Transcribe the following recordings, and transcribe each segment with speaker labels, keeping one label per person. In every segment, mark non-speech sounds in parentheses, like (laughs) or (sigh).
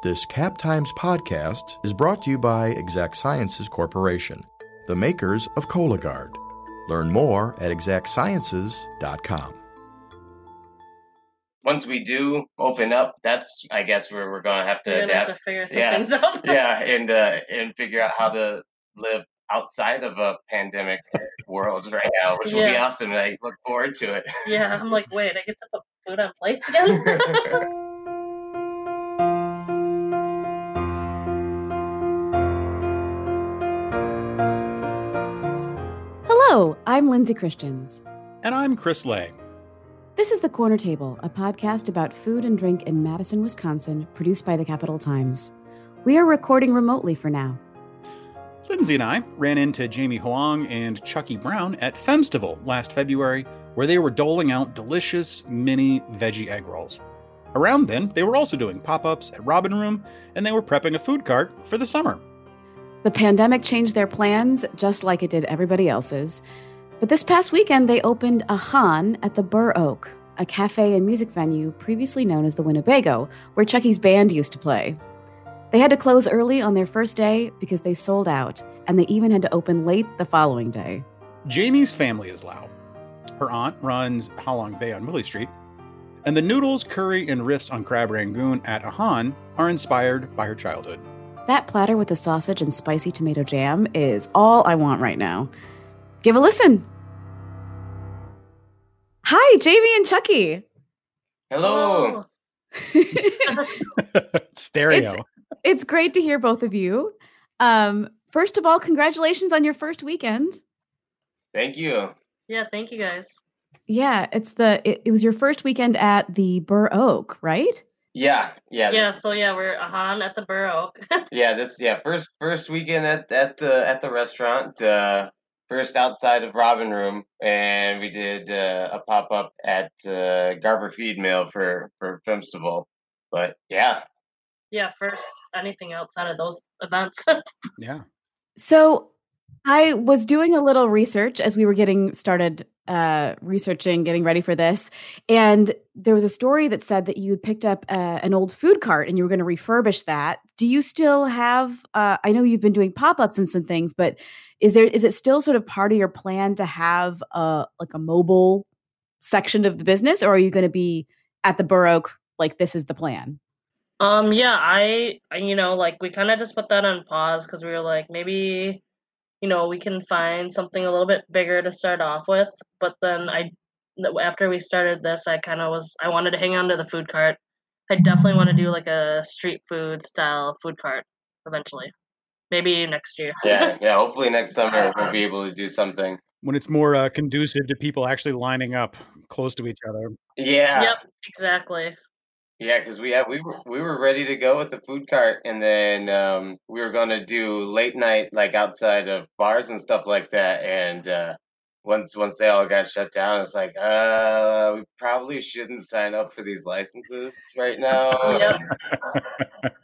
Speaker 1: This Cap Times podcast is brought to you by Exact Sciences Corporation, the makers of Cologuard. Learn more at exactsciences.com.
Speaker 2: Once we do open up, that's I guess where we're gonna have to
Speaker 3: We're gonna have
Speaker 2: adapt.
Speaker 3: to figure some
Speaker 2: yeah,
Speaker 3: things (laughs) out.
Speaker 2: yeah, and uh, and figure out how to live outside of a pandemic (laughs) world right now, which will be awesome. And I look forward to it.
Speaker 3: Yeah, I'm like, (laughs) wait, I get to put food on plates again?
Speaker 4: I'm Lindsay Christians.
Speaker 5: And I'm Chris Lay.
Speaker 4: This is The Corner Table, a podcast about food and drink in Madison, Wisconsin, produced by the Capital Times. We are recording remotely for now.
Speaker 5: Lindsay and I ran into Jamie Hoang and Chuckie Brown at Femmestival last February, where they were doling out delicious mini veggie egg rolls. Around then, they were also doing pop ups at Robin Room, and they were prepping a food cart for the summer.
Speaker 4: The pandemic changed their plans, just like it did everybody else's. But this past weekend, they opened Ahan at the Bur Oak, a cafe and music venue previously known as the Winnebago, where Chuckie's band used to play. They had to close early on their first day because they sold out, and they even had to open late the following day.
Speaker 5: Jamie's family is Lao. Her aunt runs Halong Bay on Willy Street, and the noodles, curry, and riffs on crab rangoon at Ahan are inspired by her childhood.
Speaker 4: That platter with the sausage and spicy tomato jam is all I want right now. Give a listen. Hi, Jamie and Chuckie.
Speaker 2: Hello. (laughs)
Speaker 5: Stereo.
Speaker 4: It's great to hear both of you. Um, first of all, congratulations on your first weekend.
Speaker 2: Thank you.
Speaker 3: yeah, thank you guys.
Speaker 4: Yeah, it's the it, it was your first weekend at the Bur Oak, right?
Speaker 2: Yeah, yeah,
Speaker 3: Yeah,
Speaker 2: this-
Speaker 3: so yeah, we're Ahan at the Bur Oak. (laughs)
Speaker 2: yeah. This yeah first first weekend at at the at the restaurant. Uh, first outside of Robin Room, and we did uh, a pop up at uh, Garber Feed Mill for for Femmestival. But yeah,
Speaker 3: yeah, first anything outside of those events. (laughs)
Speaker 5: yeah.
Speaker 4: So I was doing a little research as we were getting started uh, researching, getting ready for this. And there was a story that said that you had picked up uh, an old food cart and you were going to refurbish that. Do you still have, uh, I know you've been doing pop ups and some things, but is there, is it still sort of part of your plan to have a, like a mobile section of the business or are you going to be at the Bur Oak Like this is the plan.
Speaker 3: um, yeah, I, you know, like we kind of just put that on pause because we were like, maybe, you know, we can find something a little bit bigger to start off with. But then I, after we started this, I kind of was, I wanted to hang on to the food cart. I definitely want to do like a street food style food cart eventually. Maybe next year.
Speaker 2: yeah, (laughs) yeah. Hopefully next summer we'll be able to do something.
Speaker 5: When it's more uh, conducive to people actually lining up close to each other.
Speaker 2: Yeah,
Speaker 3: Yep, exactly.
Speaker 2: Yeah, because we had we were we were ready to go with the food cart, and then um, we were gonna do late night like outside of bars and stuff like that. And uh, once once they all got shut down, it's like, uh, we probably shouldn't sign up for these licenses right now. (laughs)
Speaker 3: Yep. (laughs)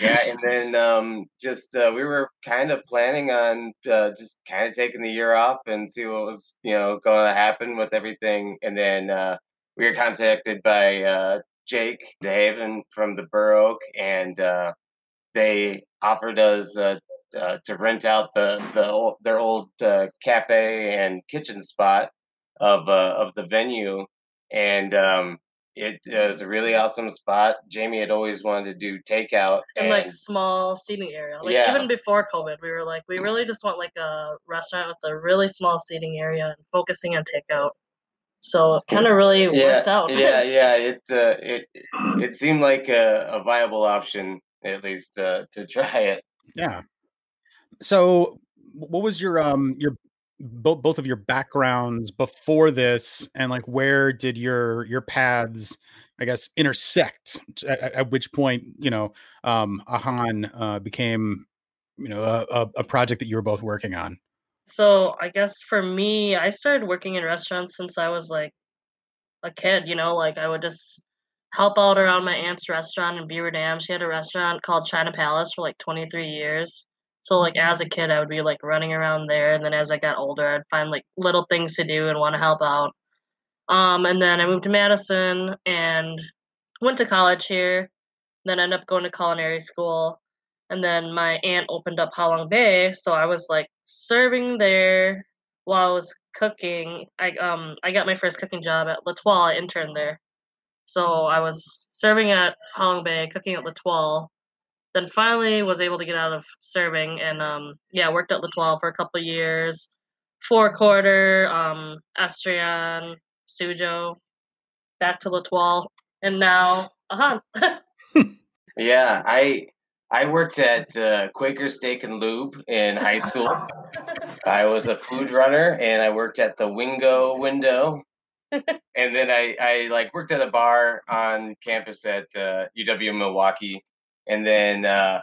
Speaker 2: yeah, (laughs) and then um, just uh, we were kind of planning on uh, just kind of taking the year off and see what was you know going to happen with everything, and then uh, we were contacted by uh, Jake DeHaven from the Oak, and uh, they offered us uh, uh, to rent out the the old, their old uh, cafe and kitchen spot of uh, of the venue, and um, it was a really awesome spot. Jamie had always wanted to do takeout,
Speaker 3: And like small seating area. Like
Speaker 2: Yeah.
Speaker 3: even before COVID, we were like, we really just want like a restaurant with a really small seating area and focusing on takeout. So it kind of really (laughs)
Speaker 2: yeah,
Speaker 3: worked out.
Speaker 2: yeah, (laughs) yeah. It uh, it it seemed like a, a viable option at least uh, to (laughs) try it.
Speaker 5: Yeah. So, what was your um your both both of your backgrounds before this, and like where did your your paths, I guess, intersect? At, at- which point, you know, um, Ahan uh, became, you know, a, a project that you were both working on.
Speaker 3: So I guess for me, I started working in restaurants since I was like a kid, you know, like I would just help out around my aunt's restaurant in Beaver Dam. She had a restaurant called China Palace for like 23 years. So like as a kid, I would be like running around there, and then as I got older, I'd find like little things to do and want to help out. Um, and then I moved to Madison and went to college here. then ended up going to culinary school. And then my aunt opened up Halong Bay, so I was like serving there while I was cooking. I um I got my first cooking job at L'Etoile. I interned there, so I was serving at Halong Bay, cooking at L'Etoile. Then finally was able to get out of serving, and um yeah, worked at L'Etoile for a couple years. Forequarter, um, Estrellón, Sujo, back to L'Etoile, and now Ahan. (laughs)
Speaker 2: yeah, I I worked at uh, Quaker Steak and Lube in high school. I was a food runner, and I worked at the Wingo window. (laughs) and then I, I like worked at a bar on campus at uh, UW Milwaukee. And then uh,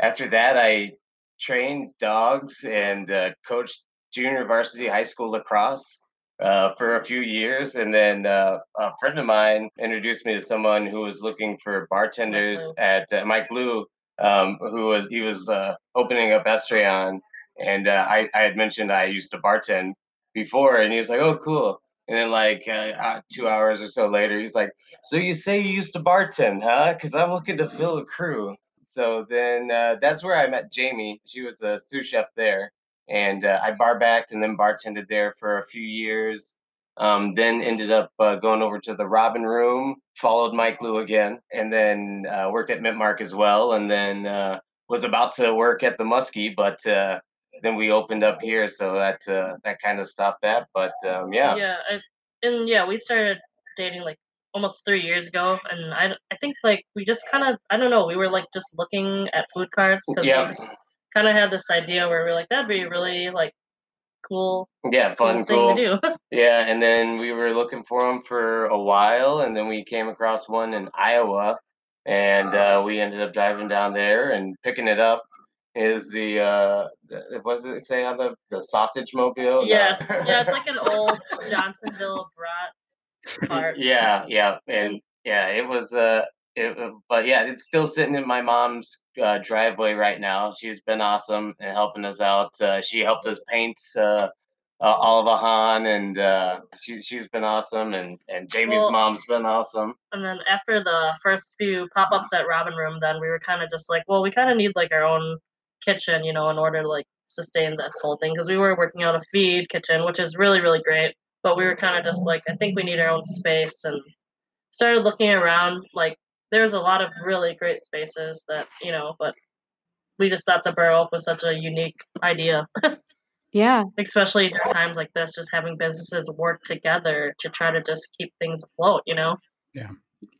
Speaker 2: after that, I trained dogs and uh, coached junior varsity high school lacrosse uh, for a few years, and then uh, a friend of mine introduced me to someone who was looking for bartenders at uh, Mike Lou, um, who was he was uh, opening up Estrellón, and uh, I I had mentioned I used to bartend before, and he was like, "Oh, cool." And then, like uh, two hours or so later, he's like, "So you say you used to bartend, huh? Because I'm looking to fill a crew." So then that's where I met Jamie. She was a sous chef there, and uh, I bar backed and then bartended there for a few years. Um, then ended up uh, going over to the Robin Room, followed Mike Lou again, and then uh, worked at Mintmark as well, and then uh, was about to work at the Muskie, but uh, then we opened up here, so that uh, that kind of stopped that. But um, yeah,
Speaker 3: yeah, I, and yeah, we started dating like almost three years ago, and I I think like we just kind of I don't know, we were like just looking at food carts because
Speaker 2: yeah
Speaker 3: kind of had this idea where we are like, that'd be really like cool.
Speaker 2: Yeah, fun,
Speaker 3: cool.
Speaker 2: cool. yeah, and then we were looking for them for a while, and then we came across one in Iowa, and uh, we ended up driving down there and picking it up. Is the uh, what does it say on the the sausage mobile?
Speaker 3: Yeah, yeah, it's like an (laughs) old Johnsonville brat. Part.
Speaker 2: Yeah, yeah, and yeah, it was uh it, uh, but yeah, it's still sitting in my mom's uh, driveway right now. She's been awesome and helping us out. Uh, she helped us paint uh, uh Olive Han, and uh, she she's been awesome. And and Jamie's well, mom's been awesome.
Speaker 3: And then after the first few pop ups at Robin Room, then we were kind of just like, well, we kind of need like our own kitchen, you know, in order to like sustain this whole thing because we were working out a feed kitchen, which is really really great. But we were kind of just like, I think we need our own space and started looking around like there's a lot of really great spaces that you know, but we just thought the Bur Oak was such a unique idea. (laughs)
Speaker 4: yeah,
Speaker 3: especially during times like this, just having businesses work together to try to just keep things afloat. You know.
Speaker 5: Yeah.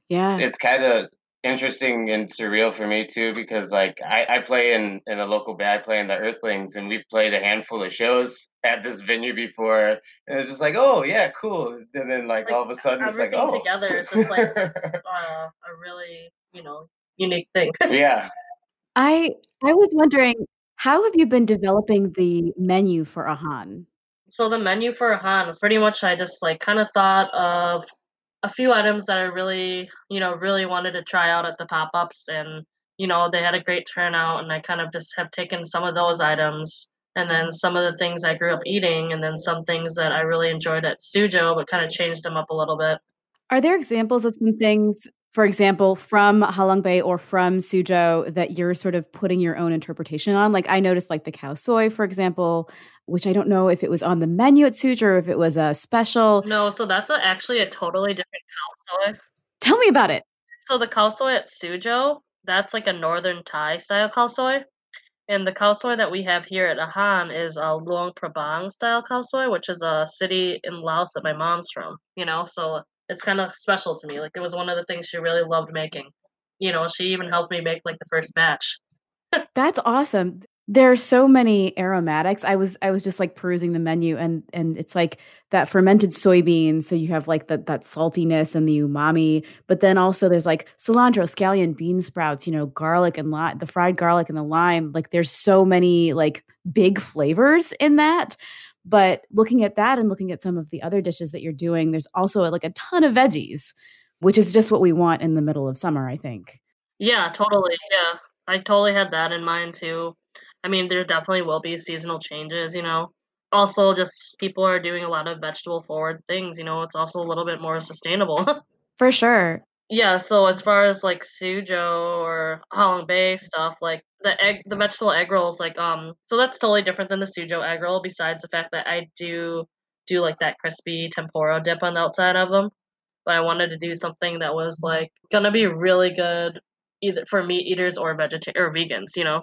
Speaker 4: Yeah.
Speaker 2: It's kind of interesting and surreal for me too because like I, I play in in a local band I play in the Earthlings and we've played a handful of shows at this venue before and it's just like oh yeah cool. And then like, like all of a sudden it's like oh.
Speaker 3: together it's just like (laughs) uh, a really you know unique thing. (laughs)
Speaker 2: Yeah.
Speaker 4: I I was wondering how have you been developing the menu for Ahan?
Speaker 3: So the menu for Ahan is pretty much I just like kind of thought of a few items that I really, you know, really wanted to try out at the pop ups, and you know, they had a great turnout, and I kind of just have taken some of those items, and then some of the things I grew up eating, and then some things that I really enjoyed at Sujo, but kind of changed them up a little bit.
Speaker 4: Are there examples of some things for example, from Halong Bay or from Sujo that you're sort of putting your own interpretation on? Like I noticed like the khao soi, for example, which I don't know if it was on the menu at Sujo or if it was a special.
Speaker 3: No, so that's a, actually a totally different soi.
Speaker 4: Tell me about it.
Speaker 3: So the khao soi at Sujo, that's like a northern Thai style khao soi. And the khao soi that we have here at Ahan is a Luang Prabang style khao soi, which is a city in Laos that my mom's from. You know, so it's kind of special to me. Like it was one of the things she really loved making. You know, she even helped me make like the first batch. (laughs)
Speaker 4: That's awesome. There are so many aromatics. I was I was just like perusing the menu and and it's like that fermented soybean So you have like that that saltiness and the umami, but then also there's like cilantro, scallion, bean sprouts, you know, garlic and lime, the fried garlic and the lime. Like there's so many like big flavors in that. But looking at that and looking at some of the other dishes that you're doing, there's also like a ton of veggies, which is just what we want in the middle of summer, I think.
Speaker 3: Yeah, totally. Yeah. I totally had that in mind too. I mean, there definitely will be seasonal changes, you know. Also, just people are doing a lot of vegetable forward things, you know, it's also a little bit more sustainable. (laughs)
Speaker 4: For sure.
Speaker 3: Yeah, so as far as like Sujo or Halong Bay stuff, like the egg, the vegetable egg rolls, like um, so that's totally different than the Sujo egg roll. Besides the fact that I do do like that crispy tempura dip on the outside of them, but I wanted to do something that was like gonna be really good either for meat eaters or vegetarian or vegans. You know,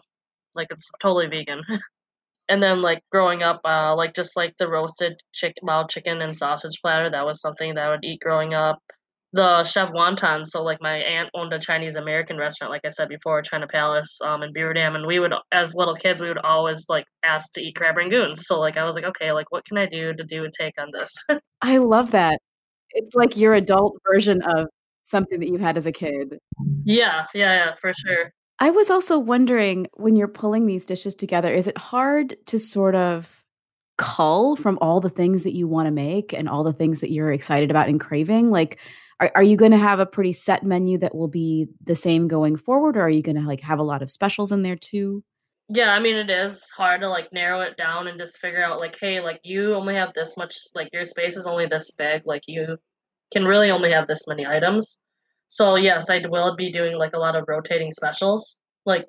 Speaker 3: like it's totally vegan. (laughs) and then like growing up, uh, like just like the roasted chicken, wild chicken and sausage platter, that was something that I would eat growing up the chef wonton. So like my aunt owned a Chinese American restaurant, like I said before, China Palace, um, in Beaver Dam, and we would, as little kids, we would always like ask to eat crab rangoons. So like I was like, okay, like what can I do to do a take on this? (laughs)
Speaker 4: I love that. It's like your adult version of something that you had as a kid.
Speaker 3: Yeah, yeah, yeah, for sure.
Speaker 4: I was also wondering when you're pulling these dishes together, is it hard to sort of cull from all the things that you want to make and all the things that you're excited about and craving? Like, are, are you going to have a pretty set menu that will be the same going forward or are you going to like have a lot of specials in there too
Speaker 3: yeah i mean it is hard to like narrow it down and just figure out like hey like you only have this much like your space is only this big like you can really only have this many items so yes i will be doing like a lot of rotating specials. Like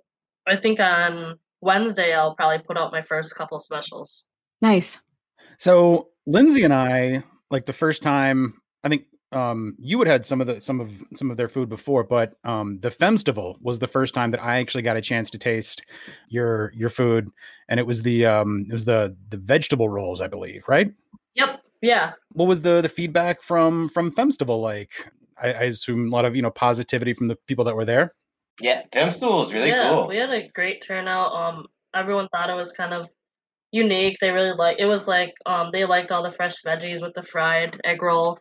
Speaker 3: i think on wednesday i'll probably put out my first couple specials.
Speaker 4: Nice.
Speaker 5: So lindsay and i like the first time i think um you had had some of the some of some of their food before but um the femmestival was the first time that i actually got a chance to taste your your food and it was the um it was the the vegetable rolls i believe right?
Speaker 3: Yep yeah.
Speaker 5: What was the the feedback from from femmestival like I, I assume a lot of you know positivity from the people that were there
Speaker 2: yeah femmestival was really
Speaker 3: yeah,
Speaker 2: cool
Speaker 3: we had a great turnout um everyone thought it was kind of unique they really like it was like um they liked all the fresh veggies with the fried egg roll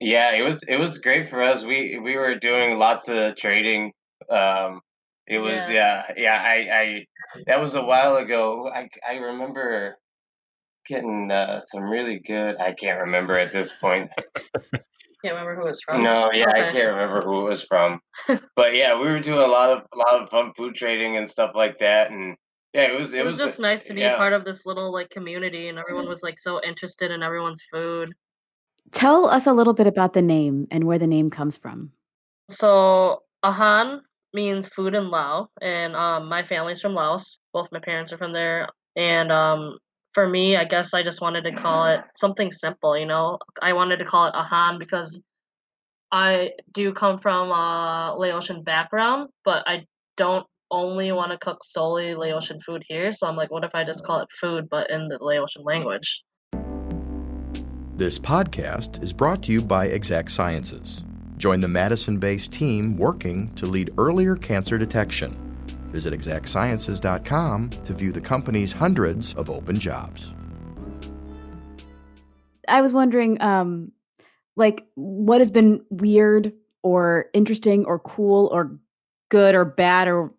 Speaker 2: yeah, it was it was great for us. We we were doing lots of trading. Um, it was yeah yeah, yeah I I that was a while ago. I I remember getting uh, some really good. I can't remember at this point. (laughs)
Speaker 3: Can't remember who it was from.
Speaker 2: No, yeah, okay. I can't remember who it was from. (laughs) but yeah, we were doing a lot of a lot of fun food trading and stuff like that, and yeah, it was
Speaker 3: it,
Speaker 2: it
Speaker 3: was, was, just nice to be yeah. part of this little like community, and everyone was like so interested in everyone's food.
Speaker 4: Tell us a little bit about the name and where the name comes from.
Speaker 3: So, Ahan means food in Lao, and um, my family's from Laos. Both my parents are from there. And um, for me, I guess I just wanted to call it something simple, you know? I wanted to call it Ahan because I do come from a Laotian background, but I don't only want to cook solely Laotian food here. So I'm like, what if I just call it food, but in the Laotian language?
Speaker 1: This podcast is brought to you by Exact Sciences. Join the Madison based team working to lead earlier cancer detection. Visit exactsciences.com to view the company's hundreds of open jobs.
Speaker 4: I was wondering, um, like, what has been weird or interesting or cool or good or bad or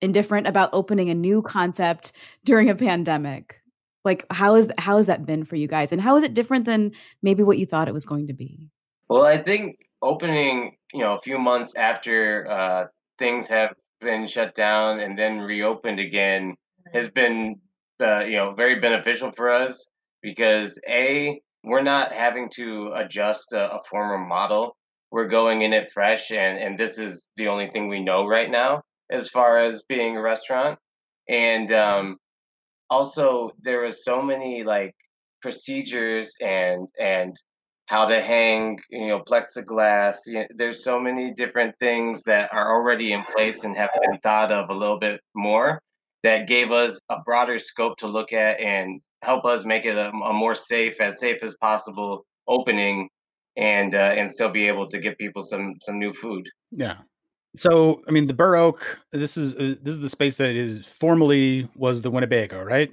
Speaker 4: indifferent about opening a new concept during a pandemic? like how is how has that been for you guys and how is it different than maybe what you thought it was going to be
Speaker 2: well i think opening you know a few months after uh, things have been shut down and then reopened again has been uh, you know very beneficial for us because a we're not having to adjust a, a former model. We're going in it fresh and and this is the only thing we know right now as far as being a restaurant. And um, also there was so many like procedures and and how to hang you know plexiglass you know, there's so many different things that are already in place and have been thought of a little bit more that gave us a broader scope to look at and help us make it a, a more safe as safe as possible opening and uh, and still be able to give people some some new food
Speaker 5: yeah so, I mean, the Bur Oak. This is uh, this is the space that is formerly was the Winnebago, right?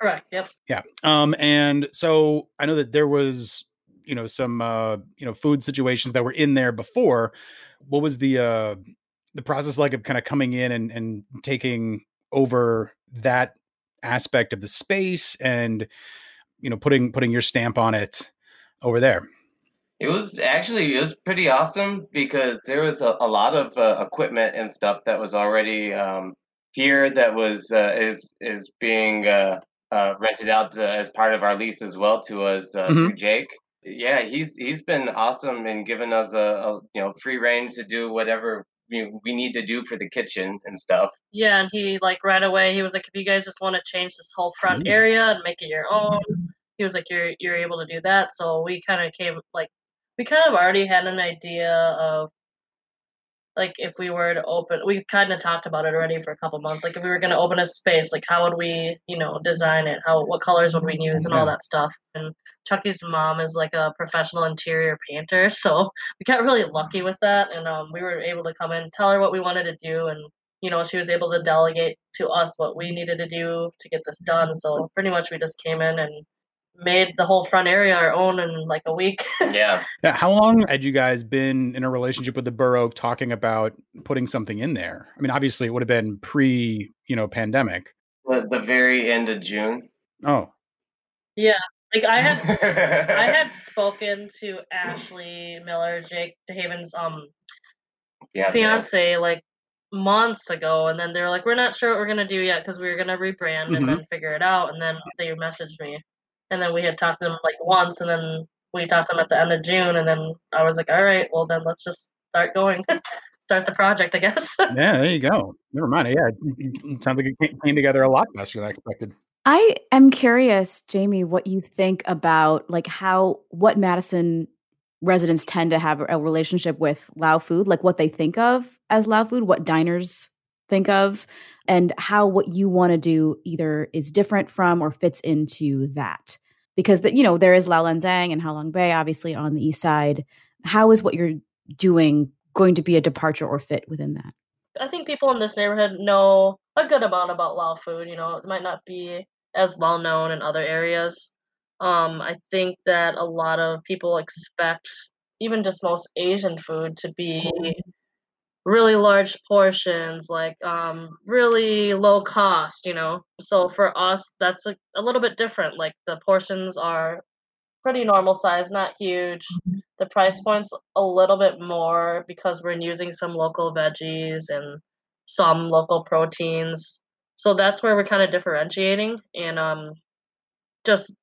Speaker 3: Correct. Yep.
Speaker 5: Yeah. Um, and so I know that there was, you know, some uh, you know, food situations that were in there before. What was the uh the process like of kind of coming in and and taking over that aspect of the space and you know putting putting your stamp on it over there
Speaker 2: it was actually it was pretty awesome because there was a, a lot of uh, equipment and stuff that was already um, here that was uh, is is being uh, uh rented out to, as part of our lease as well to us uh, mm-hmm. through Jake. Yeah, he's he's been awesome and given us a, a you know free range to do whatever we, we need to do for the kitchen and stuff.
Speaker 3: Yeah, and he like right away he was like, if you guys just want to change this whole front area and make it your own, (laughs) he was like, you're you're able to do that. So we kind of came like we kind of already had an idea of like if we were to open we've kind of talked about it already for a couple months like if we were going to open a space like how would we you know design it? How what colors would we use and all that stuff? And chuckie's mom is like a professional interior painter (laughs) so we got really lucky with that and um, we were able to come in tell her what we wanted to do and you know she was able to delegate to us what we needed to do to get this done so pretty much we just came in and made the whole front area our own in like a week. (laughs)
Speaker 2: yeah.
Speaker 5: Yeah. How long had you guys been in a relationship with the Bur Oak talking about putting something in there? I mean, obviously it would have been pre, you know, pandemic.
Speaker 2: The, the very end of June.
Speaker 5: Oh.
Speaker 3: Yeah. Like I had I (laughs) had spoken to Ashley Miller, Jake DeHaven's um
Speaker 2: yeah,
Speaker 3: fiance like months ago and then they were like we're not sure what we're going to do yet because we were going to rebrand mm-hmm. and then figure it out and then they messaged me and then we had talked to them like once, and then we talked to them at the end of June, and then I was like, all right, well then let's just start going, (laughs) start the project, I guess. (laughs)
Speaker 5: yeah, there you go. Never mind. Yeah, it sounds like it came together a lot faster than I expected.
Speaker 4: I am curious, Jamie, what you think about like how what Madison residents tend to have a relationship with Lao food, like what they think of as Lao food, what diners think of and how what you want to do either is different from or fits into that because the, you know there is Lao Laan-Xang and Halong Bay obviously on the east side. How is what you're doing going to be a departure or fit within that?
Speaker 3: I think people in this neighborhood know a good amount about Lao food you know it might not be as well known in other areas. Um, I think that a lot of people expect even just most Asian food to be really large portions, like um, really low cost, you know. So for us, that's a, a little bit different. Like the portions are pretty normal size, not huge. Mm-hmm. The price point's a little bit more because we're using some local veggies and some local proteins. So that's where we're kind of differentiating and um, just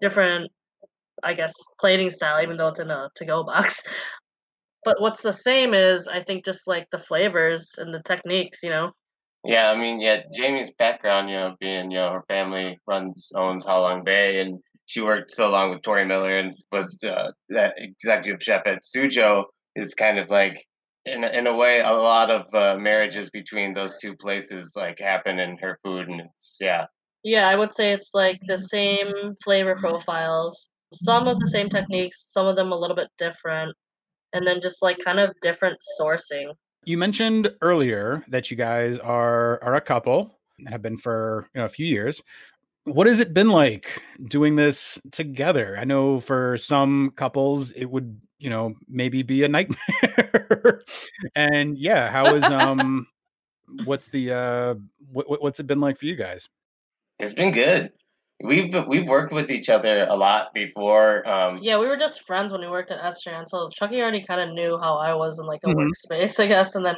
Speaker 3: different, I guess, plating style, even though it's in a to go box. But what's the same is I think just like the flavors and the techniques, you know.
Speaker 2: Yeah, I mean, yeah, Jamie's background, you know, being you know her family runs owns Halong Bay, and she worked so long with Tory Miller and was uh, that executive chef at Sujo is kind of like in in a way a lot of uh, marriages between those two places like happen in her food, and it's yeah.
Speaker 3: Yeah, I would say it's like the same flavor profiles, some of the same techniques, some of them a little bit different and then just like kind of different sourcing.
Speaker 5: You mentioned earlier that you guys are are a couple and have been for you know, a few years. What has it been like doing this together? I know for some couples it would, you know, maybe be a nightmare. (laughs) and yeah, how is um what's the uh what, what's it been like for you guys?
Speaker 2: It's been good. We've we've worked with each other a lot before. Um,
Speaker 3: yeah, we were just friends when we worked at Estrellón, so Chuckie already kind of knew how I was in like a mm-hmm. workspace, I guess. And then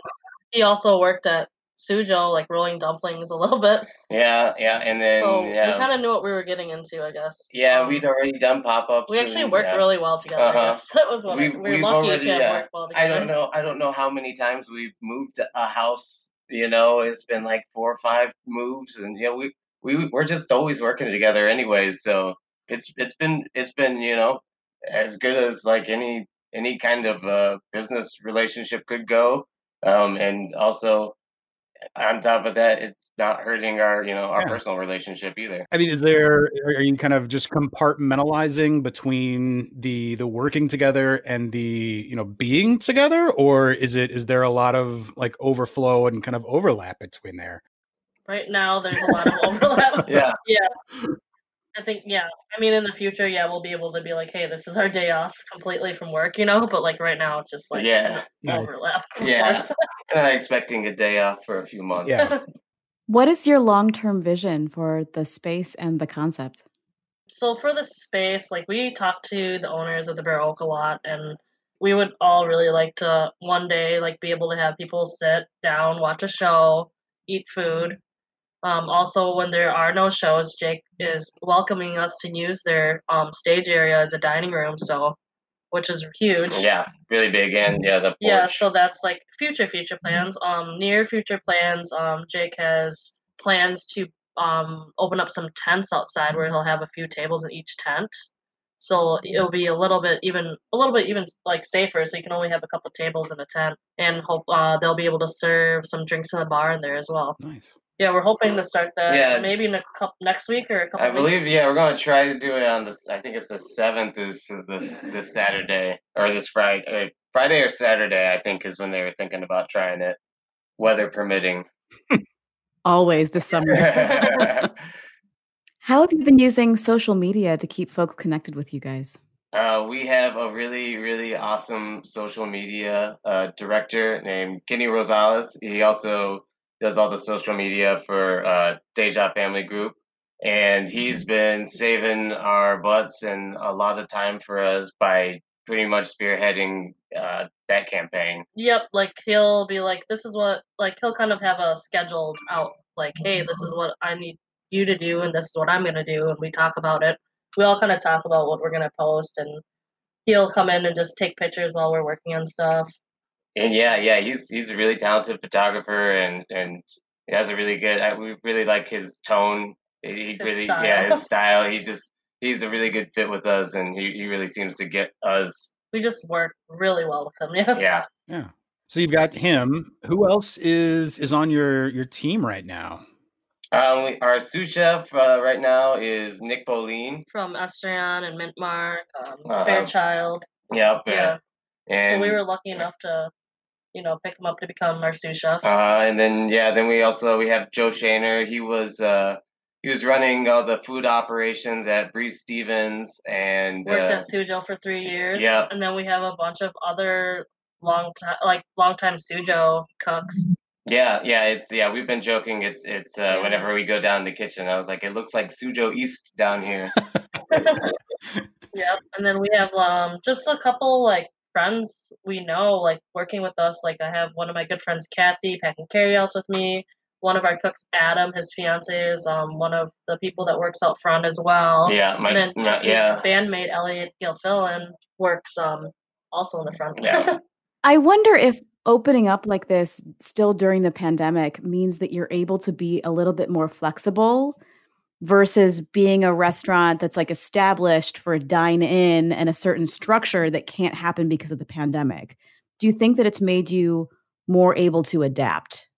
Speaker 3: he also worked at Sujo, like rolling dumplings a little bit.
Speaker 2: Yeah, yeah, and then
Speaker 3: so
Speaker 2: yeah.
Speaker 3: we kind of knew what we were getting into, I guess.
Speaker 2: Yeah, um, we'd already done pop ups.
Speaker 3: We actually worked yeah. really well together. Uh-huh. (laughs) That was what we, we were lucky already, to yeah. work well together.
Speaker 2: I don't know. I don't know how many times we've moved to a house. You know, it's been like four or five moves, and yeah, we we we're just always working together anyways so it's it's been it's been you know as good as like any any kind of uh, business relationship could go um, and also on top of that it's not hurting our you know our yeah. personal relationship either.
Speaker 5: I mean is there are you kind of just compartmentalizing between the the working together and the you know being together? Or is it is there a lot of like overflow and kind of overlap between there
Speaker 3: Right now, there's a lot of (laughs) overlap.
Speaker 2: yeah.
Speaker 3: Yeah. I think, yeah. I mean, in the future, yeah, we'll be able to be like, hey, this is our day off completely from work, you know? But like right now, it's just like
Speaker 2: yeah.
Speaker 3: overlap. (laughs)
Speaker 2: Yeah. (laughs) I'm not expecting a day off for a few months.
Speaker 5: Yeah.
Speaker 4: what is your long term vision for the space and the concept?
Speaker 3: So for the space, like we talked to the owners of the Bur Oak a lot and we would all really like to one day like be able to have people sit down, watch a show, eat food, Um, also, when there are no shows, Jake is welcoming us to use their um, stage area as a dining room. So, which is huge.
Speaker 2: Yeah, really big, and yeah, the porch.
Speaker 3: Yeah, so that's like future future plans. Um, near future plans. Um, Jake has plans to um open up some tents outside where he'll have a few tables in each tent. So it'll be a little bit even a little bit even like safer. So you can only have a couple tables in a tent, and hope uh, they'll be able to serve some drinks in the bar in there as well.
Speaker 5: Nice.
Speaker 3: Yeah, we're hoping to start that
Speaker 2: Yeah.
Speaker 3: maybe in a couple next week or a couple.
Speaker 2: I believe,
Speaker 3: weeks.
Speaker 2: yeah, we're gonna try to do it on this. I think it's the seventh is this this Saturday or this Friday, uh, Friday or Saturday. I think is when they were thinking about trying it, weather permitting. (laughs)
Speaker 4: Always this (laughs) summer. How have you been using social media to keep folks connected with you guys?
Speaker 2: Uh, we have a really, really awesome social media uh, director named Kenny Rosales. He also does all the social media for uh, Deja Family Group. And he's been saving our butts and a lot of time for us by pretty much spearheading uh, that campaign.
Speaker 3: Yep, like he'll be like, this is what, like he'll kind of have a scheduled out, like, hey, this is what I need you to do, and this is what I'm gonna do, and we talk about it. We all kind of talk about what we're gonna post, and he'll come in and just take pictures while we're working on stuff.
Speaker 2: And yeah, yeah, he's he's a really talented photographer, and and he has a really good. I, we really like his tone. He
Speaker 3: His
Speaker 2: really, yeah,
Speaker 3: style.
Speaker 2: his style. He just he's a really good fit with us, and he, he really seems to get us.
Speaker 3: We just work really well with him. (laughs) Yeah.
Speaker 2: Yeah,
Speaker 5: Yeah. So you've got him. Who else is is on your your team right now?
Speaker 2: um, we, our sous chef uh, right now is Nick Pauline.
Speaker 3: From Estrellón and Mint Mark, um,
Speaker 2: Uh-huh.
Speaker 3: Fairchild.
Speaker 2: Yep,
Speaker 3: Yeah.
Speaker 2: and
Speaker 3: so we were lucky enough to, you know, pick him up to become our sous chef.
Speaker 2: Uh, and then yeah, then we also we have Joe Shaner. He was uh he was running all the food operations at Breese Stevens and
Speaker 3: worked
Speaker 2: uh,
Speaker 3: at Sujo for three years.
Speaker 2: Yeah,
Speaker 3: And then we have a bunch of other long time, like long time Sujo cooks.
Speaker 2: yeah, yeah, it's yeah, we've been joking. It's it's uh,
Speaker 3: Yeah.
Speaker 2: whenever we go down the kitchen, I was like, it looks like Sujo East down here. (laughs)
Speaker 3: Yep. And then we have um just a couple like friends we know like working with us. Like I have one of my good friends, Kathy, packing carryouts with me. One of our cooks, Adam, his fiance is um one of the people that works out front as well.
Speaker 2: yeah, my,
Speaker 3: and then
Speaker 2: my-
Speaker 3: Chuckie's
Speaker 2: yeah,
Speaker 3: bandmate Elliot Gilfillan works um also in the front.
Speaker 2: Yeah. (laughs)
Speaker 4: I wonder if opening up like this still during the pandemic means that you're able to be a little bit more flexible versus being a restaurant that's like established for dine in and a certain structure that can't happen because of the pandemic. Do you think that it's made you more able to adapt?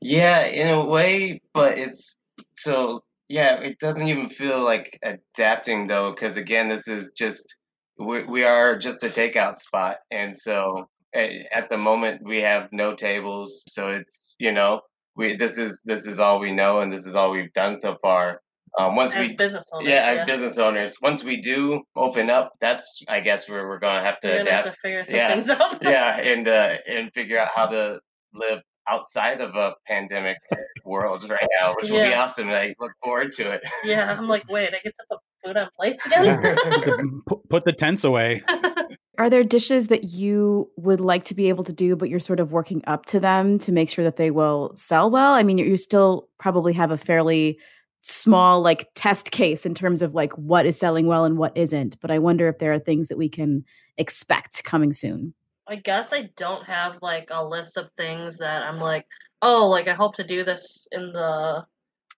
Speaker 2: yeah, in a way, but it's so yeah, it doesn't even feel like adapting though, because again, this is just we we are just a takeout spot, and so at the moment we have no tables, so it's you know we this is this is all we know, and this is all we've done so far. Um, once
Speaker 3: as
Speaker 2: we
Speaker 3: business owners.
Speaker 2: yeah, as business owners, once we do open up, that's I guess where we're gonna have to
Speaker 3: We're gonna have
Speaker 2: adapt.
Speaker 3: to figure some
Speaker 2: Yeah.
Speaker 3: things (laughs) out.
Speaker 2: yeah, and uh, and figure out how to live outside of a pandemic world right now, which will be awesome. And I look forward to it.
Speaker 3: Yeah, I'm like, (laughs) wait, I get to put food on plates (laughs) again?
Speaker 5: put, the, put- put the tents away.
Speaker 4: Are there dishes that you would like to be able to do, but you're sort of working up to them to make sure that they will sell well? I mean, you, you still probably have a fairly small like test case in terms of like what is selling well and what isn't. But I wonder if there are things that we can expect coming soon.
Speaker 3: I guess I don't have like a list of things that I'm like, oh, like I hope to do this in the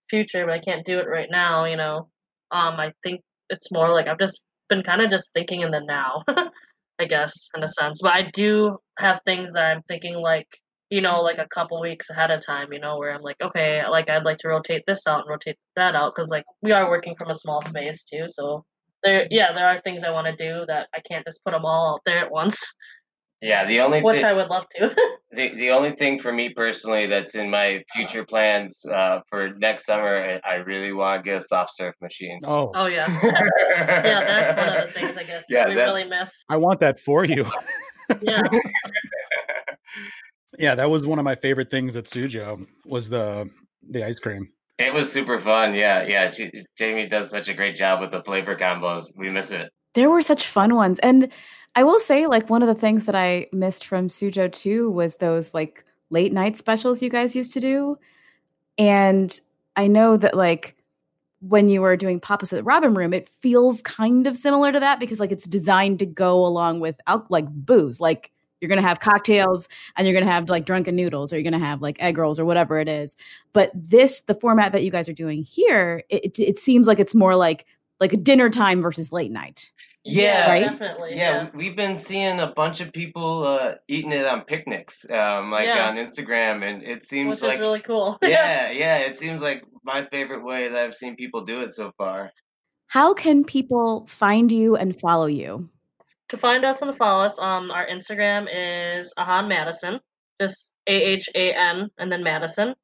Speaker 3: future, but I can't do it right now, you know. Um, I think it's more like I've just been kind of just thinking in the now, (laughs) I guess, in a sense. But I do have things that I'm thinking like, you know, like a couple weeks ahead of time, you know, where I'm like, okay, like I'd like to rotate this out and rotate that out because like we are working from a small space too, so there, yeah, there are things I want to do that I can't just put them all out there at once,
Speaker 2: Yeah, the only
Speaker 3: which
Speaker 2: thi-
Speaker 3: I would love to. (laughs)
Speaker 2: the the only thing for me personally that's in my future plans uh, for next summer, I I really want to get a soft serve machine.
Speaker 5: Oh,
Speaker 3: oh yeah, (laughs) yeah, that's one of the things I guess
Speaker 2: Yeah,
Speaker 3: we really miss.
Speaker 5: I want that for you.
Speaker 3: Yeah, (laughs)
Speaker 5: yeah, that was one of my favorite things at Sujo was the the ice cream.
Speaker 2: It was super fun. Yeah, yeah. She, Jamie does such a great job with the flavor combos. We miss it.
Speaker 4: There were such fun ones. And I will say, like, one of the things that I missed from Sujo too was those like late night specials you guys used to do. And I know that like when you were doing Papa's at the Robin Room, it feels kind of similar to that because like it's designed to go along with al- like booze. Like you're gonna have cocktails and you're gonna have like drunken noodles or you're gonna have like egg rolls or whatever it is. But this, the format that you guys are doing here, it, it, it seems like it's more like like a dinner time versus late night.
Speaker 2: Yeah,
Speaker 4: Right?
Speaker 3: definitely.
Speaker 2: yeah, we- we've been seeing a bunch of people uh, eating it on picnics, um, like
Speaker 3: Yeah.
Speaker 2: on Instagram, and it seems
Speaker 3: which
Speaker 2: like
Speaker 3: is really cool. (laughs) (laughs)
Speaker 2: yeah, yeah, it seems like my favorite way that I've seen people do it so far.
Speaker 4: How can people find you and follow you?
Speaker 3: To find us and to follow us, um, our Instagram is Ahan Madison, just A H A N and then Madison,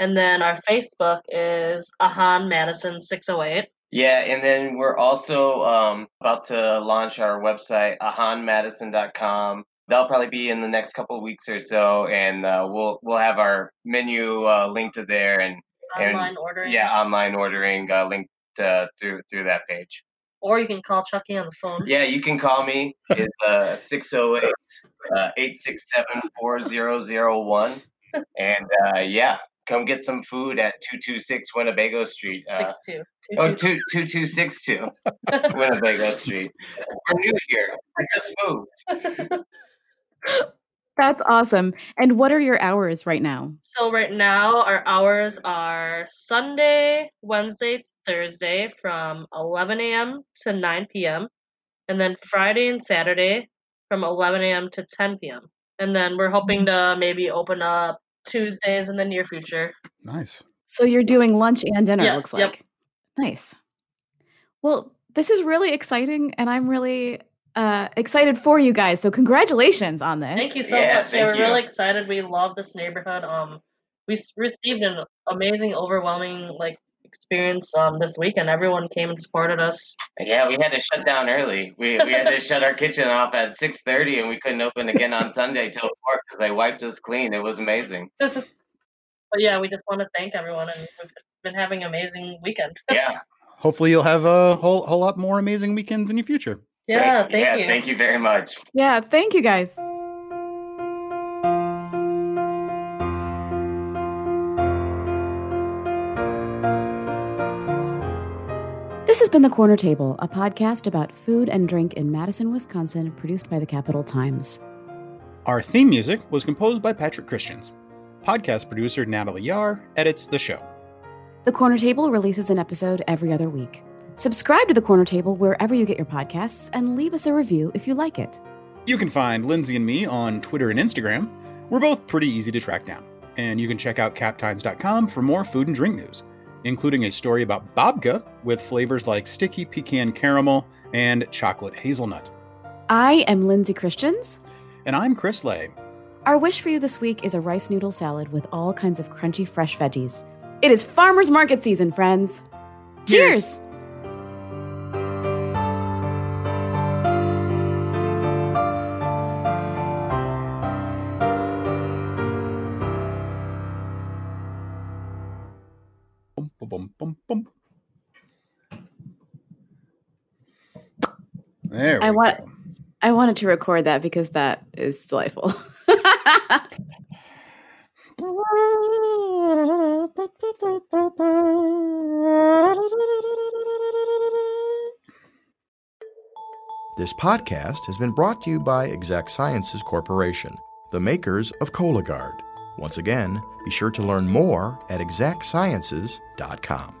Speaker 3: and then our Facebook is Ahan Madison six oh eight.
Speaker 2: Yeah, and then we're also um, about to launch our website, ahanmadison.com. That'll probably be in the next couple of weeks or so, and uh, we'll we'll have our menu uh, linked to there, and And-
Speaker 3: ordering.
Speaker 2: yeah, online ordering uh, linked uh, through through that page.
Speaker 3: Or you can call Chuckie on the phone.
Speaker 2: Yeah, you can call me. It's uh, 608 uh, 867 4001. And uh, yeah, come get some food at 226 Winnebago Street. Uh,
Speaker 3: Six two.
Speaker 2: oh, two, 2262 (laughs) Winnebago Street. We're new here. We just moved. (laughs)
Speaker 4: That's awesome. And what are your hours right now?
Speaker 3: So right now our hours are Sunday, Wednesday, Thursday from 11 a.m. to 9 p.m. and then Friday and Saturday from 11 a.m. to 10 p.m. And then we're hoping mm-hmm. to maybe open up Tuesdays in the near future.
Speaker 5: Nice.
Speaker 4: So you're doing lunch and dinner,
Speaker 3: Yes,
Speaker 4: looks
Speaker 3: yep.
Speaker 4: like. Nice. Well, this is really exciting, and I'm really uh, excited for you guys. So congratulations on this.
Speaker 3: Thank you so
Speaker 2: Yeah,
Speaker 3: much. Yeah, we're really excited. We love this neighborhood. Um, we received an amazing, overwhelming like experience um this weekend. Everyone came and supported us.
Speaker 2: Yeah, we had to shut down early. We, we had to (laughs) shut our kitchen off at 6.30 and we couldn't open again on Sunday till 4 because they wiped us clean. It was amazing. (laughs)
Speaker 3: But yeah, we just want to thank everyone, and we've been having an amazing weekend.
Speaker 2: Yeah. (laughs)
Speaker 5: Hopefully, you'll have a whole whole lot more amazing weekends in your future.
Speaker 3: Yeah,
Speaker 2: Great.
Speaker 3: thank
Speaker 2: yeah,
Speaker 3: you.
Speaker 2: Thank you very much.
Speaker 4: Yeah, thank you guys. This has been The Corner Table, a podcast about food and drink in Madison, Wisconsin, produced by the Capital Times.
Speaker 5: Our theme music was composed by Patrick Christians. Podcast producer Natalie Yar edits the show.
Speaker 4: The Corner Table releases an episode every other week. Subscribe to The Corner Table wherever you get your podcasts and leave us a review if you like it.
Speaker 5: You can find Lindsay and me on Twitter and Instagram. We're both pretty easy to track down. And you can check out captimes.com for more food and drink news, including a story about babka with flavors like sticky pecan caramel and chocolate hazelnut.
Speaker 4: I am Lindsay Christians.
Speaker 5: And I'm Chris Lay.
Speaker 4: Our wish for you this week is a rice noodle salad with all kinds of crunchy fresh veggies. It is farmers market season, friends.
Speaker 5: Cheers.
Speaker 4: Cheers. Wanted to record that because that is delightful. (laughs)
Speaker 1: This podcast has been brought to you by Exact Sciences Corporation, the makers of Cologuard. Once again, be sure to learn more at exactsciences.com.